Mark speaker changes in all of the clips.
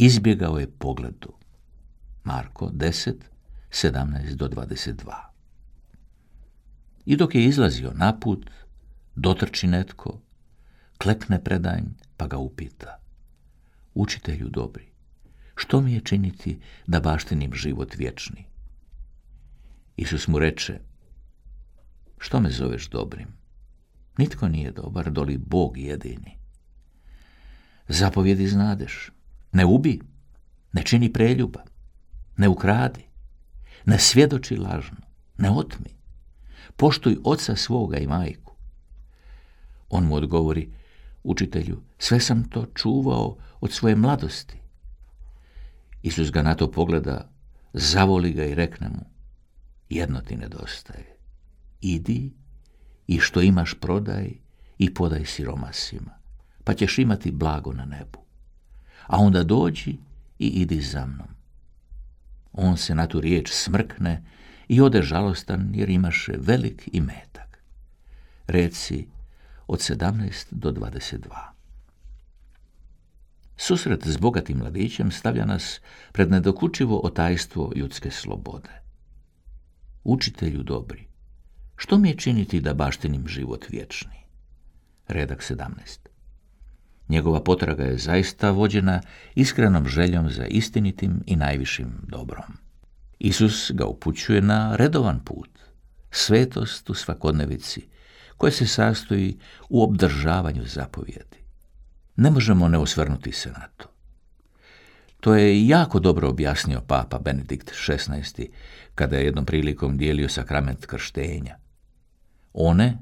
Speaker 1: izbjegao je pogledu. Marko 10, 17 do 22. I dok je izlazio naput, dotrči netko, klekne predanj, pa ga upita. Učitelju dobri, što mi je činiti da baštinim život vječni? Isus mu reče, što me zoveš dobrim? Nitko nije dobar, doli Bog jedini. Zapovjedi znadeš, ne ubi, ne čini preljuba, ne ukradi, ne svjedoči lažno, ne otmi, poštuj oca svoga i majku. On mu odgovori, učitelju, sve sam to čuvao od svoje mladosti. Isus ga na to pogleda, zavoli ga i rekne mu, jedno ti nedostaje. Idi i što imaš prodaj i podaj siromasima, pa ćeš imati blago na nebu. A onda dođi i idi za mnom. On se na tu riječ smrkne i ode žalostan jer imaše velik i metak. Reci od 17 do 22. Susret s bogatim mladićem stavlja nas pred nedokučivo otajstvo ljudske slobode. Učitelju dobri, što mi je činiti da baštinim život vječni? Redak 17. Njegova potraga je zaista vođena iskrenom željom za istinitim i najvišim dobrom. Isus ga upućuje na redovan put, svetost u svakodnevici, koje se sastoji u obdržavanju zapovjedi. Ne možemo ne osvrnuti se na to. To je jako dobro objasnio papa Benedikt XVI. kada je jednom prilikom dijelio sakrament krštenja. One,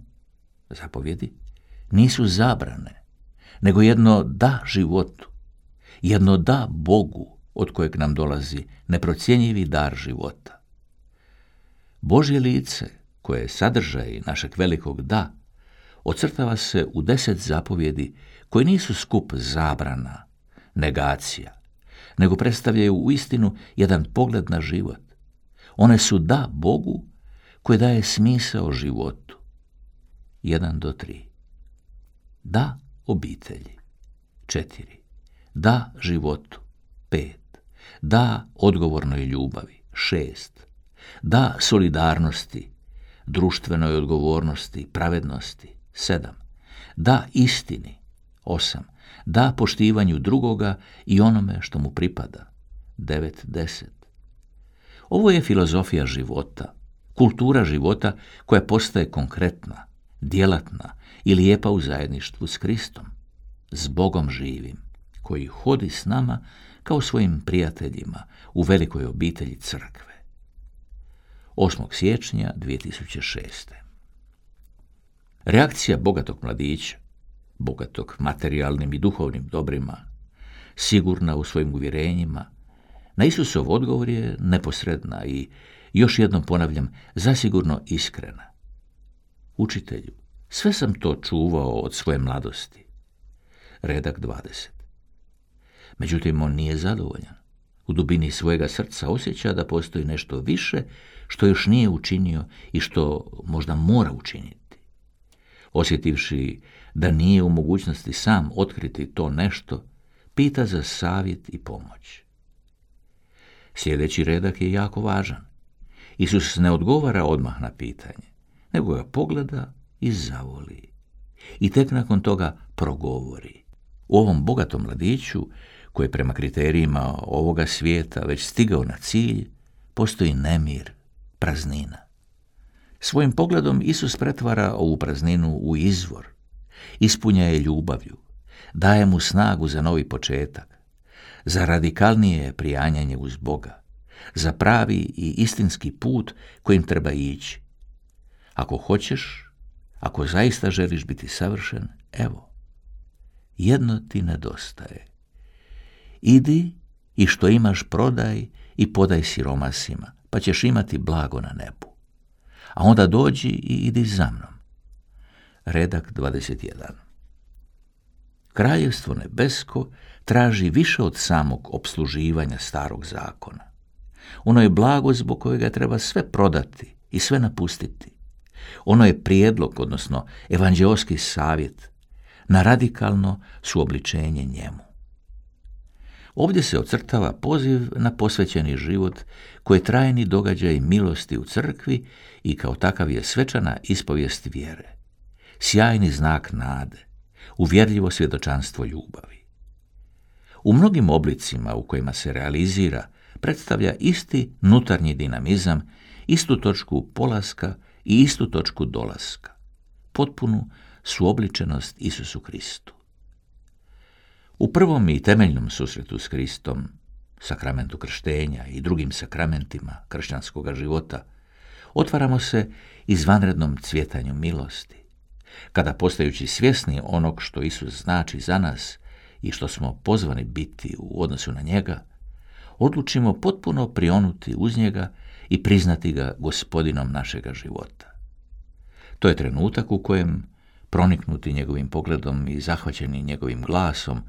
Speaker 1: zapovjedi, nisu zabrane, nego jedno da životu, jedno da Bogu od kojeg nam dolazi neprocjenjivi dar života. Božje lice, koje je sadržaj našeg velikog da, ocrtava se u deset zapovjedi koji nisu skup zabrana, negacija, nego predstavljaju u istinu jedan pogled na život. One su da Bogu koji daje smisao životu. 1 do 3. Da obitelji. 4. Da životu. 5. Da odgovornoj ljubavi. 6. Da solidarnosti, društvenoj odgovornosti, pravednosti. 7. Da istini. 8. Da poštivanju drugoga i onome što mu pripada. 9. 10. Ovo je filozofija života, kultura života koja postaje konkretna, djelatna i lijepa u zajedništvu s Kristom, s Bogom živim, koji hodi s nama kao svojim prijateljima u velikoj obitelji crkve. 8. siječnja 2006. Reakcija bogatog mladića, bogatog materijalnim i duhovnim dobrima, sigurna u svojim uvjerenjima, na Isusov odgovor je neposredna i, još jednom ponavljam, zasigurno iskrena. Učitelju, sve sam to čuvao od svoje mladosti. Redak 20. Međutim, on nije zadovoljan. U dubini svojega srca osjeća da postoji nešto više što još nije učinio i što možda mora učiniti. Osjetivši da nije u mogućnosti sam otkriti to nešto, pita za savjet i pomoć. Sljedeći redak je jako važan. Isus ne odgovara odmah na pitanje, nego ga pogleda i zavoli. I tek nakon toga progovori. U ovom bogatom mladiću, koji prema kriterijima ovoga svijeta već stigao na cilj, postoji nemir, praznina. Svojim pogledom Isus pretvara ovu prazninu u izvor, ispunja je ljubavlju, daje mu snagu za novi početak, za radikalnije prijanjanje uz Boga, za pravi i istinski put kojim treba ići. Ako hoćeš, ako zaista želiš biti savršen, evo, jedno ti nedostaje. Idi i što imaš prodaj i podaj siromasima, pa ćeš imati blago na nebu. A onda dođi i idi za mnom. Redak 21. Kraljevstvo nebesko traži više od samog obsluživanja starog zakona. Ono je blago zbog kojega treba sve prodati i sve napustiti. Ono je prijedlog, odnosno evanđeoski savjet, na radikalno suobličenje njemu. Ovdje se ocrtava poziv na posvećeni život koji je trajni događaj milosti u crkvi i kao takav je svečana ispovijest vjere. Sjajni znak nade, uvjerljivo svjedočanstvo ljubavi. U mnogim oblicima u kojima se realizira predstavlja isti nutarnji dinamizam, istu točku polaska i istu točku dolaska, potpunu suobličenost Isusu Kristu. U prvom i temeljnom susretu s Kristom, sakramentu krštenja i drugim sakramentima kršćanskog života, otvaramo se izvanrednom cvjetanju milosti, kada postajući svjesni onog što Isus znači za nas i što smo pozvani biti u odnosu na njega, odlučimo potpuno prionuti uz njega i priznati ga gospodinom našega života. To je trenutak u kojem, proniknuti njegovim pogledom i zahvaćeni njegovim glasom,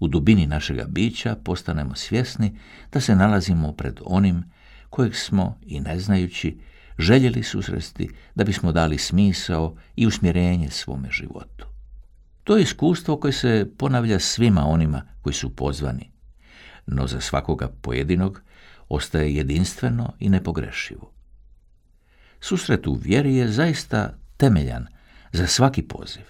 Speaker 1: u dubini našega bića postanemo svjesni da se nalazimo pred onim kojeg smo i ne znajući željeli susresti da bismo dali smisao i usmjerenje svome životu. To je iskustvo koje se ponavlja svima onima koji su pozvani, no za svakoga pojedinog ostaje jedinstveno i nepogrešivo. Susret u vjeri je zaista temeljan za svaki poziv.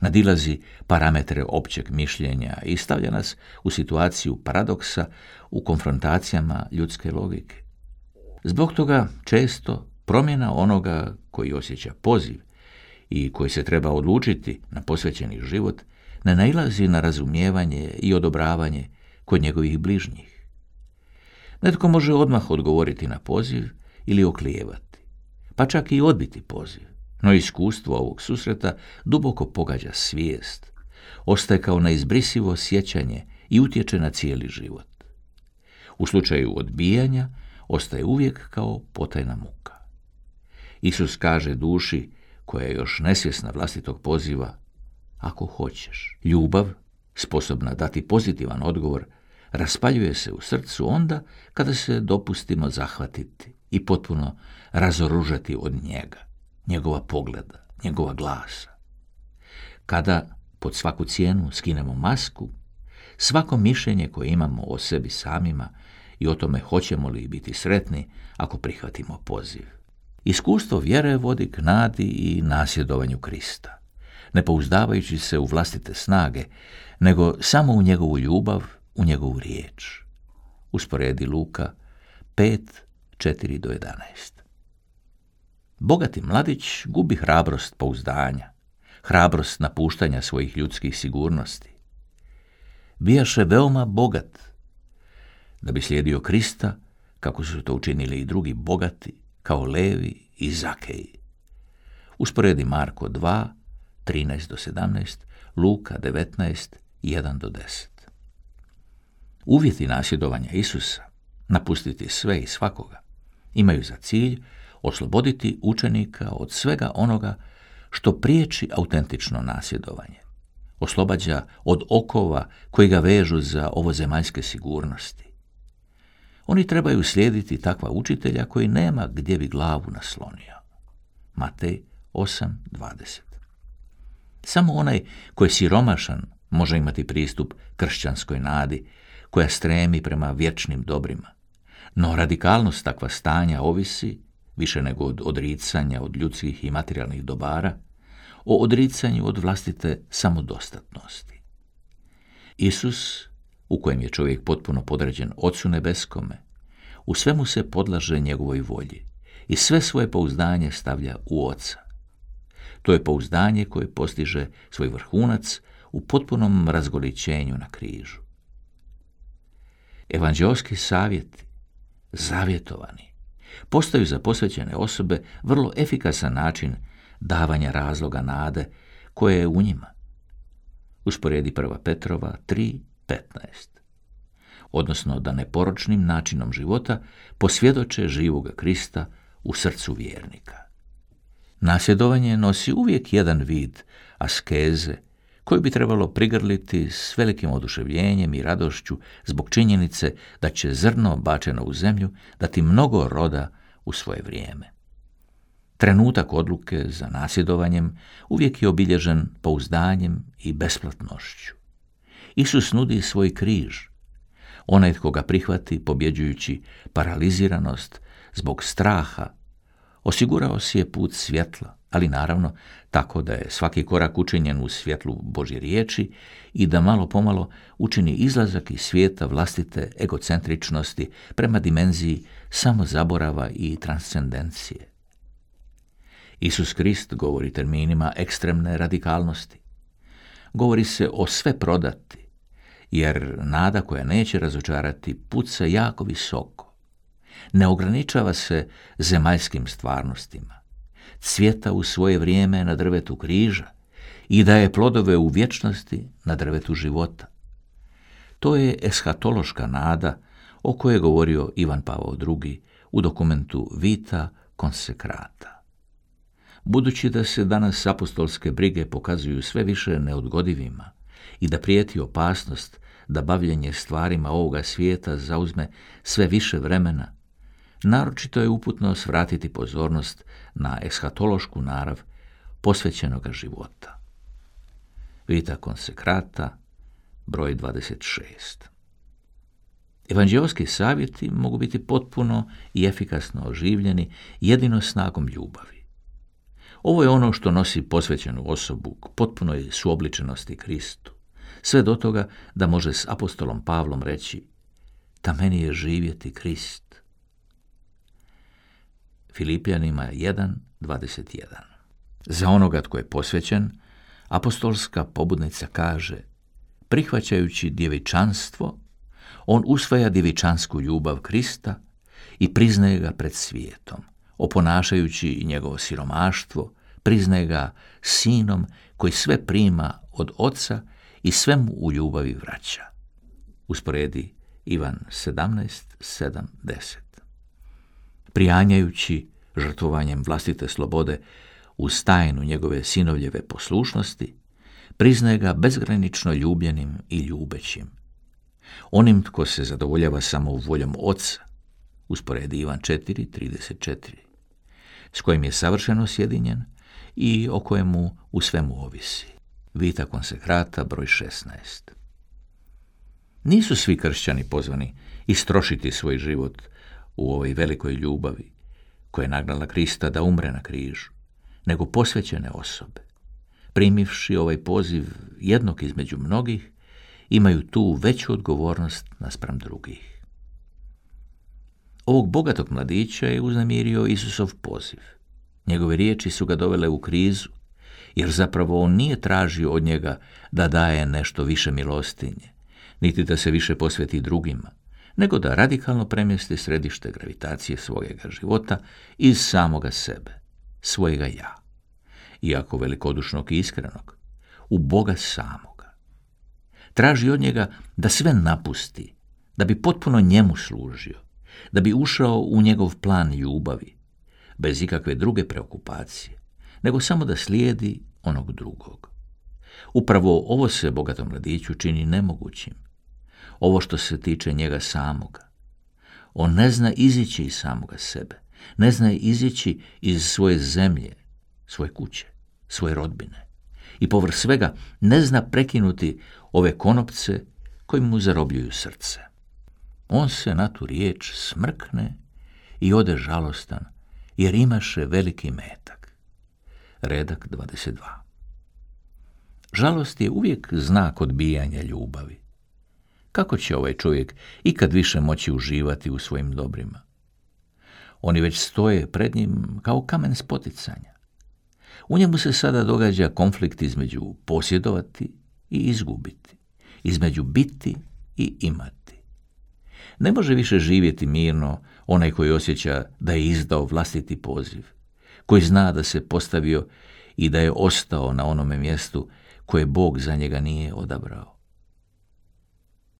Speaker 1: Nadilazi parametre općeg mišljenja i stavlja nas u situaciju paradoksa u konfrontacijama ljudske logike. Zbog toga često promjena onoga koji osjeća poziv i koji se treba odlučiti na posvećeni život ne nailazi na razumijevanje i odobravanje kod njegovih bližnjih. Netko može odmah odgovoriti na poziv ili oklijevati, pa čak i odbiti poziv. No iskustvo ovog susreta duboko pogađa svijest, ostaje kao neizbrisivo sjećanje i utječe na cijeli život. U slučaju odbijanja ostaje uvijek kao potajna muka. Isus kaže duši koja je još nesvjesna vlastitog poziva, ako hoćeš. Ljubav, sposobna dati pozitivan odgovor, raspaljuje se u srcu onda kada se dopustimo zahvatiti i potpuno razoružati od njega, njegova pogleda, njegova glasa. Kada pod svaku cijenu skinemo masku, svako mišljenje koje imamo o sebi samima i o tome hoćemo li biti sretni ako prihvatimo poziv. Iskustvo vjere vodi k nadi i nasjedovanju Krista, ne pouzdavajući se u vlastite snage, nego samo u njegovu ljubav, u njegovu riječ. Usporedi Luka 5, 4 do 11. Bogati mladić gubi hrabrost pouzdanja, hrabrost napuštanja svojih ljudskih sigurnosti. Bijaše veoma bogat, da bi slijedio Krista, kako su to učinili i drugi bogati, kao Levi i Zakeji. Usporedi Marko 2, 13 do 17, Luka 19, 1 do 10. Uvjeti nasjedovanja Isusa, napustiti sve i svakoga, imaju za cilj osloboditi učenika od svega onoga što priječi autentično nasjedovanje. Oslobađa od okova koji ga vežu za ovozemaljske sigurnosti. Oni trebaju slijediti takva učitelja koji nema gdje bi glavu naslonio. Matej 8.20 Samo onaj koji je siromašan može imati pristup kršćanskoj nadi, koja stremi prema vječnim dobrima. No radikalnost takva stanja ovisi, više nego od odricanja od ljudskih i materijalnih dobara, o odricanju od vlastite samodostatnosti. Isus u kojem je čovjek potpuno podređen Ocu nebeskome, u svemu se podlaže njegovoj volji i sve svoje pouzdanje stavlja u Oca. To je pouzdanje koje postiže svoj vrhunac u potpunom razgoličenju na križu. Evanđelski savjeti, zavjetovani, postaju za posvećene osobe vrlo efikasan način davanja razloga nade koje je u njima. Usporedi prva Petrova 3.15 odnosno da neporočnim načinom života posvjedoče živoga Krista u srcu vjernika. Nasjedovanje nosi uvijek jedan vid askeze koji bi trebalo prigrliti s velikim oduševljenjem i radošću zbog činjenice da će zrno bačeno u zemlju dati mnogo roda u svoje vrijeme. Trenutak odluke za nasjedovanjem uvijek je obilježen pouzdanjem i besplatnošću. Isus nudi svoj križ, Onaj tko ga prihvati, pobjeđujući paraliziranost zbog straha, osigurao si je put svjetla, ali naravno tako da je svaki korak učinjen u svjetlu Božje riječi i da malo pomalo učini izlazak iz svijeta vlastite egocentričnosti prema dimenziji samozaborava i transcendencije. Isus Krist govori terminima ekstremne radikalnosti. Govori se o sve prodati, jer nada koja neće razočarati puca jako visoko. Ne ograničava se zemaljskim stvarnostima. Cvjeta u svoje vrijeme na drvetu križa i daje plodove u vječnosti na drvetu života. To je eshatološka nada o kojoj je govorio Ivan Pavao II u dokumentu Vita Konsekrata. Budući da se danas apostolske brige pokazuju sve više neodgodivima i da prijeti opasnost da bavljenje stvarima ovoga svijeta zauzme sve više vremena, naročito je uputno svratiti pozornost na eshatološku narav posvećenoga života. Vita konsekrata, broj 26. Evanđelski savjeti mogu biti potpuno i efikasno oživljeni jedino snagom ljubavi. Ovo je ono što nosi posvećenu osobu k potpunoj suobličenosti Kristu. Sve do toga da može s apostolom Pavlom reći da meni je živjeti Krist. Filipijanima 1.21 Za onoga tko je posvećen, apostolska pobudnica kaže prihvaćajući djevičanstvo, on usvaja djevičansku ljubav Krista i priznaje ga pred svijetom oponašajući njegovo siromaštvo, priznaje ga sinom koji sve prima od oca i sve mu u ljubavi vraća. Usporedi Ivan 17, 7, 10. Prijanjajući žrtvovanjem vlastite slobode u stajnu njegove sinovljeve poslušnosti, priznaje ga bezgranično ljubljenim i ljubećim. Onim tko se zadovoljava samo voljom oca, usporedi Ivan 4, 34 s kojim je savršeno sjedinjen i o kojemu u svemu ovisi. Vita konsekrata broj 16. Nisu svi kršćani pozvani istrošiti svoj život u ovoj velikoj ljubavi koja je nagnala Krista da umre na križu, nego posvećene osobe. Primivši ovaj poziv jednog između mnogih, imaju tu veću odgovornost naspram drugih. Ovog bogatog mladića je uznamirio Isusov poziv. Njegove riječi su ga dovele u krizu, jer zapravo on nije tražio od njega da daje nešto više milostinje, niti da se više posveti drugima, nego da radikalno premjesti središte gravitacije svojega života iz samoga sebe, svojega ja, iako velikodušnog i iskrenog, u Boga samoga. Traži od njega da sve napusti, da bi potpuno njemu služio, da bi ušao u njegov plan ljubavi, bez ikakve druge preokupacije, nego samo da slijedi onog drugog. Upravo ovo se bogatom mladiću čini nemogućim. Ovo što se tiče njega samoga. On ne zna izići iz samoga sebe, ne zna izići iz svoje zemlje, svoje kuće, svoje rodbine. I povrh svega ne zna prekinuti ove konopce koji mu zarobljuju srce. On se na tu riječ smrkne i ode žalostan, jer imaše veliki metak. Redak 22 Žalost je uvijek znak odbijanja ljubavi. Kako će ovaj čovjek ikad više moći uživati u svojim dobrima? Oni već stoje pred njim kao kamen spoticanja. U njemu se sada događa konflikt između posjedovati i izgubiti, između biti i imati. Ne može više živjeti mirno onaj koji osjeća da je izdao vlastiti poziv, koji zna da se postavio i da je ostao na onome mjestu koje Bog za njega nije odabrao.